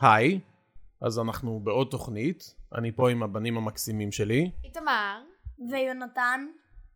היי, אז אנחנו בעוד תוכנית, אני פה עם הבנים המקסימים שלי, איתמר. ויונתן?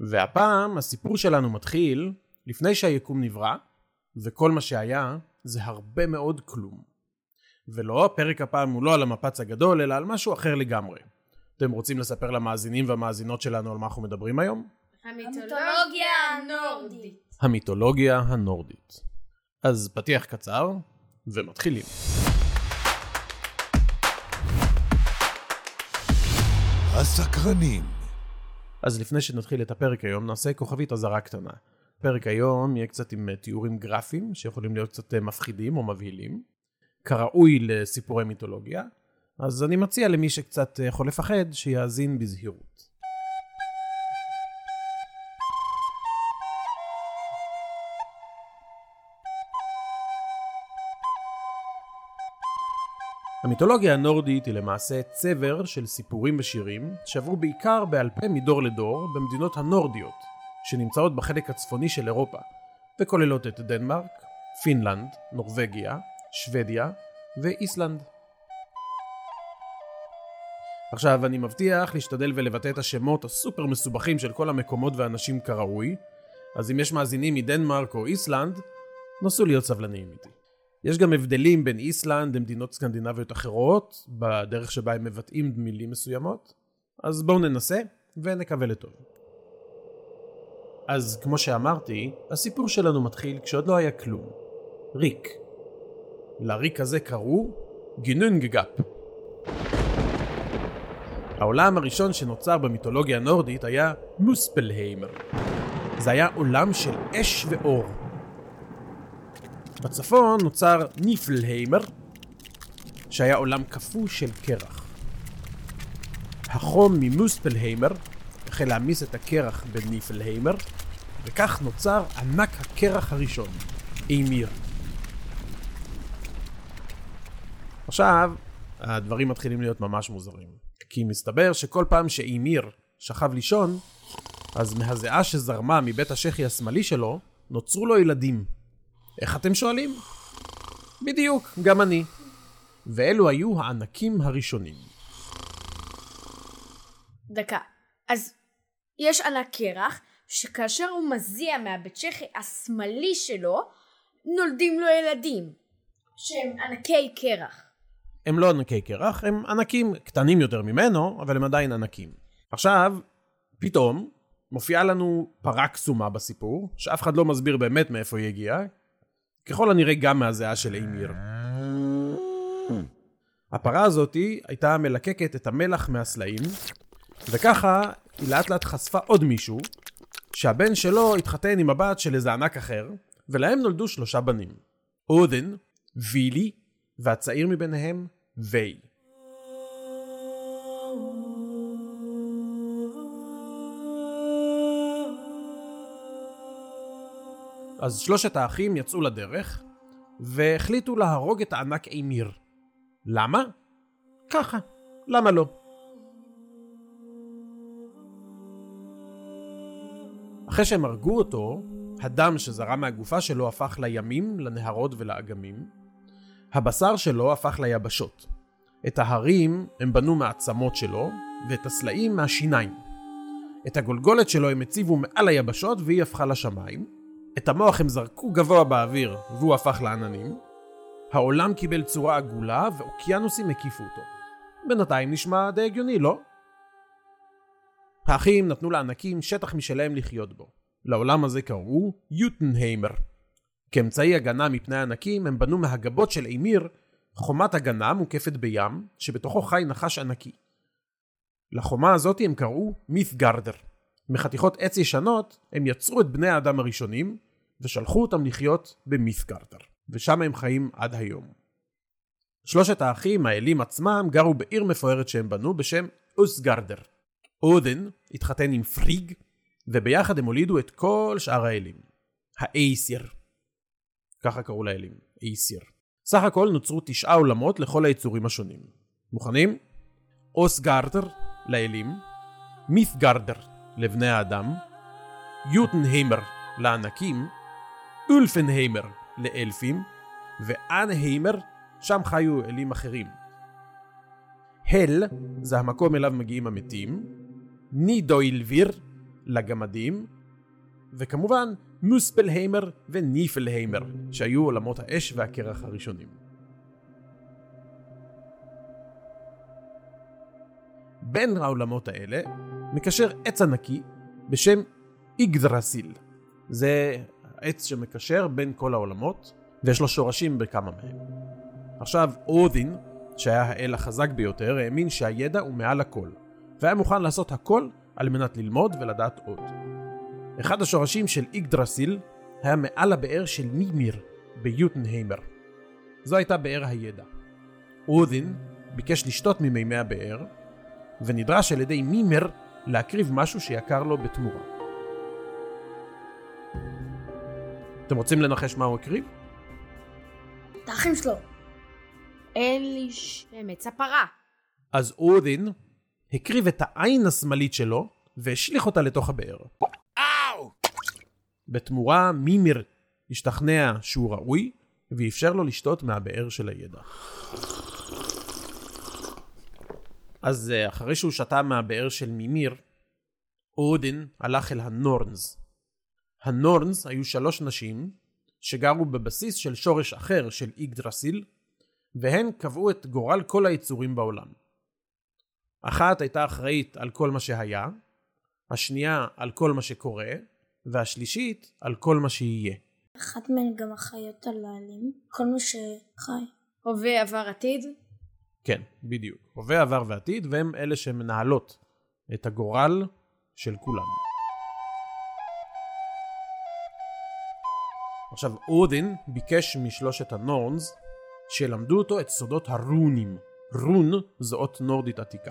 והפעם הסיפור שלנו מתחיל לפני שהיקום נברא, וכל מה שהיה זה הרבה מאוד כלום. ולא, הפרק הפעם הוא לא על המפץ הגדול, אלא על משהו אחר לגמרי. אתם רוצים לספר למאזינים והמאזינות שלנו על מה אנחנו מדברים היום? המיתולוגיה הנורדית. המיתולוגיה הנורדית. אז פתיח קצר, ומתחילים. הסקרנים. אז לפני שנתחיל את הפרק היום, נעשה כוכבית אזהרה קטנה. פרק היום יהיה קצת עם אה, תיאורים גרפיים, שיכולים להיות קצת אה, מפחידים או מבהילים, כראוי לסיפורי מיתולוגיה, אז אני מציע למי שקצת אה, יכול לפחד, שיאזין בזהירות. המיתולוגיה הנורדית היא למעשה צבר של סיפורים ושירים שעברו בעיקר בעל פה מדור לדור במדינות הנורדיות שנמצאות בחלק הצפוני של אירופה וכוללות את דנמרק, פינלנד, נורבגיה, שוודיה ואיסלנד. עכשיו אני מבטיח להשתדל ולבטא את השמות הסופר מסובכים של כל המקומות והאנשים כראוי אז אם יש מאזינים מדנמרק או איסלנד נסו להיות סבלניים איתי. יש גם הבדלים בין איסלנד למדינות סקנדינביות אחרות, בדרך שבה הם מבטאים מילים מסוימות, אז בואו ננסה ונקווה לטוב. אז כמו שאמרתי, הסיפור שלנו מתחיל כשעוד לא היה כלום. ריק. לריק הזה קראו גינונגגאפ. העולם הראשון שנוצר במיתולוגיה הנורדית היה מוספלהיימר. זה היה עולם של אש ואור. בצפון נוצר ניפלהיימר, שהיה עולם קפוא של קרח. החום ממוספלהיימר החל להעמיס את הקרח בניפלהיימר, וכך נוצר ענק הקרח הראשון, אימיר. עכשיו, הדברים מתחילים להיות ממש מוזרים. כי מסתבר שכל פעם שאימיר שכב לישון, אז מהזיעה שזרמה מבית השחי השמאלי שלו, נוצרו לו ילדים. איך אתם שואלים? בדיוק, גם אני. ואלו היו הענקים הראשונים. דקה. אז יש ענק קרח, שכאשר הוא מזיע מהבית צ'כי השמאלי שלו, נולדים לו ילדים. שהם ענקי קרח. הם לא ענקי קרח, הם ענקים קטנים יותר ממנו, אבל הם עדיין ענקים. עכשיו, פתאום, מופיעה לנו פרה קסומה בסיפור, שאף אחד לא מסביר באמת מאיפה היא הגיעה, ככל הנראה גם מהזיעה של אימיר. הפרה הזאתי הייתה מלקקת את המלח מהסלעים, וככה היא לאט לאט חשפה עוד מישהו, שהבן שלו התחתן עם הבת של איזה ענק אחר, ולהם נולדו שלושה בנים. אודן, וילי, והצעיר מביניהם, ויי. אז שלושת האחים יצאו לדרך, והחליטו להרוג את הענק אימיר. למה? ככה, למה לא? אחרי שהם הרגו אותו, הדם שזרם מהגופה שלו הפך לימים, לנהרות ולאגמים. הבשר שלו הפך ליבשות. את ההרים הם בנו מהעצמות שלו, ואת הסלעים מהשיניים. את הגולגולת שלו הם הציבו מעל היבשות והיא הפכה לשמיים. את המוח הם זרקו גבוה באוויר והוא הפך לעננים. העולם קיבל צורה עגולה ואוקיינוסים הקיפו אותו. בינתיים נשמע די הגיוני, לא? האחים נתנו לענקים שטח משלהם לחיות בו. לעולם הזה קראו יוטנהיימר. כאמצעי הגנה מפני ענקים הם בנו מהגבות של אימיר חומת הגנה מוקפת בים שבתוכו חי נחש ענקי. לחומה הזאת הם קראו מית'גרדר. מחתיכות עץ ישנות הם יצרו את בני האדם הראשונים ושלחו אותם לחיות במית'גרדר. ושם הם חיים עד היום. שלושת האחים, האלים עצמם, גרו בעיר מפוארת שהם בנו בשם אוסגרדר. אודן התחתן עם פריג, וביחד הם הולידו את כל שאר האלים. האייסיר. ככה קראו לאלים, אייסיר. סך הכל נוצרו תשעה עולמות לכל היצורים השונים. מוכנים? אוסגרדר לאלים, מית'גרדר לבני האדם, יוטנהיימר לענקים, אולפנהיימר לאלפים, ואנהיימר שם חיו אלים אחרים. הל זה המקום אליו מגיעים המתים, נידוילביר לגמדים, וכמובן מוספלהיימר וניפלהיימר, שהיו עולמות האש והקרח הראשונים. בין העולמות האלה מקשר עץ ענקי בשם איגדרסיל. זה עץ שמקשר בין כל העולמות, ויש לו שורשים בכמה מהם. עכשיו, אודין, שהיה האל החזק ביותר, האמין שהידע הוא מעל הכל, והיה מוכן לעשות הכל על מנת ללמוד ולדעת עוד. אחד השורשים של איגדרסיל היה מעל הבאר של מימיר ביוטנהיימר. זו הייתה באר הידע. אודין ביקש לשתות ממימי הבאר, ונדרש על ידי מימר להקריב משהו שיקר לו בתמורה. אתם רוצים לנחש מה הוא הקריב? את האחים שלו. אין לי שמץ הפרה. אז אודין הקריב את העין השמאלית שלו והשליך אותה לתוך הבאר. אאו! בתמורה מימיר השתכנע שהוא ראוי ואפשר לו לשתות מהבאר של הידע. אז אה, אחרי שהוא שתה מהבאר של מימיר, אודין הלך אל הנורנס. הנורנס היו שלוש נשים שגרו בבסיס של שורש אחר של איגדרסיל, והן קבעו את גורל כל היצורים בעולם. אחת הייתה אחראית על כל מה שהיה, השנייה על כל מה שקורה, והשלישית על כל מה שיהיה. אחת מהן גם אחראיות על העלים, כל מה שחי. הווה עבר עתיד. כן, בדיוק. הווה, עבר ועתיד, והן אלה שמנהלות את הגורל של כולם. עכשיו, אודין ביקש משלושת הנורנס שילמדו אותו את סודות הרונים. רון זו אות נורדית עתיקה.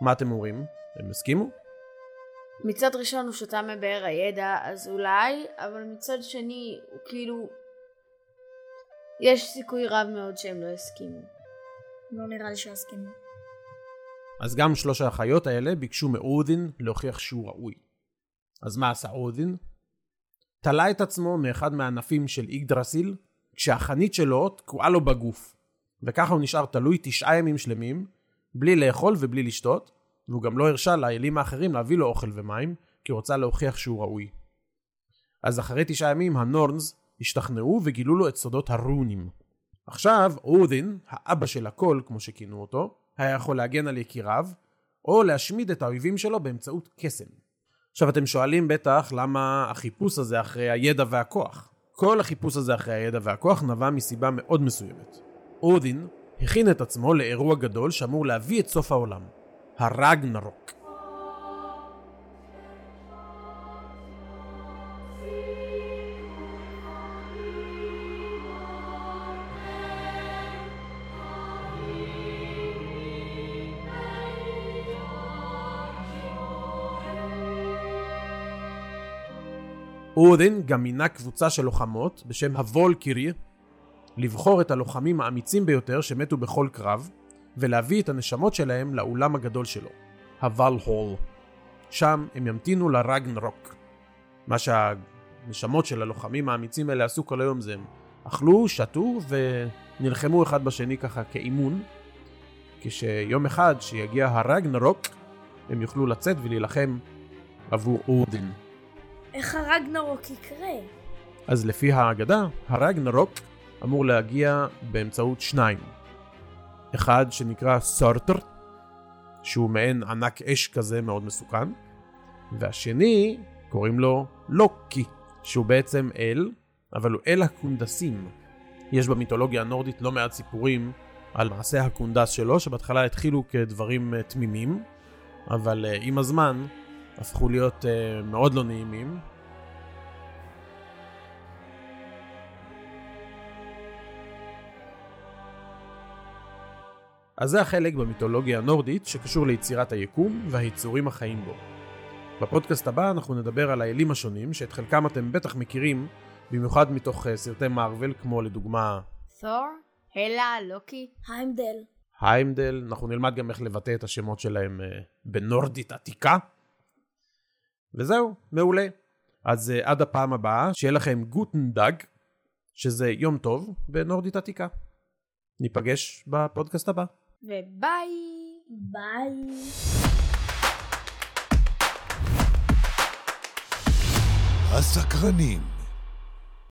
מה אתם אומרים? הם הסכימו? מצד ראשון הוא שתה מבאר הידע, אז אולי, אבל מצד שני הוא כאילו... יש סיכוי רב מאוד שהם לא יסכימו. לא נראה לי שיסכימו. אז גם שלוש האחיות האלה ביקשו מאודין להוכיח שהוא ראוי. אז מה עשה אודין? תלה את עצמו מאחד מהענפים של איגדרסיל, כשהחנית שלו תקועה לו בגוף. וככה הוא נשאר תלוי תשעה ימים שלמים, בלי לאכול ובלי לשתות, והוא גם לא הרשה לאלים האחרים להביא לו אוכל ומים, כי הוא רצה להוכיח שהוא ראוי. אז אחרי תשעה ימים הנורנס השתכנעו וגילו לו את סודות הרונים. עכשיו אודין, האבא של הכל כמו שכינו אותו, היה יכול להגן על יקיריו, או להשמיד את האויבים שלו באמצעות קסם. עכשיו אתם שואלים בטח למה החיפוש הזה אחרי הידע והכוח. כל החיפוש הזה אחרי הידע והכוח נבע מסיבה מאוד מסוימת. אודין הכין את עצמו לאירוע גדול שאמור להביא את סוף העולם. הרגנרוק. אודין גם מינה קבוצה של לוחמות בשם הוולקירי לבחור את הלוחמים האמיצים ביותר שמתו בכל קרב ולהביא את הנשמות שלהם לאולם הגדול שלו, הוולהול. שם הם ימתינו לרגנרוק. מה שהנשמות של הלוחמים האמיצים האלה עשו כל היום זה הם אכלו, שתו ונלחמו אחד בשני ככה כאימון, כשיום אחד שיגיע הרגנרוק הם יוכלו לצאת ולהילחם עבור אודין. איך הרגנרוק יקרה? אז לפי האגדה, הרגנרוק אמור להגיע באמצעות שניים. אחד שנקרא סורטר, שהוא מעין ענק אש כזה מאוד מסוכן, והשני קוראים לו לוקי, שהוא בעצם אל, אבל הוא אל הקונדסים. יש במיתולוגיה הנורדית לא מעט סיפורים על מעשה הקונדס שלו, שבהתחלה התחילו כדברים אה, תמימים, אבל אה, עם הזמן הפכו להיות uh, מאוד לא נעימים. אז זה החלק במיתולוגיה הנורדית שקשור ליצירת היקום והיצורים החיים בו. בפודקאסט הבא אנחנו נדבר על האלים השונים, שאת חלקם אתם בטח מכירים, במיוחד מתוך uh, סרטי מארוול, כמו לדוגמה תור, הלה, לוקי. היימדל. היימדל, אנחנו נלמד גם איך לבטא את השמות שלהם uh, בנורדית עתיקה. וזהו, מעולה. אז uh, עד הפעם הבאה, שיהיה לכם גוטנדאג, שזה יום טוב בנורדית עתיקה. ניפגש בפודקאסט הבא. וביי. ביי. הסקרנים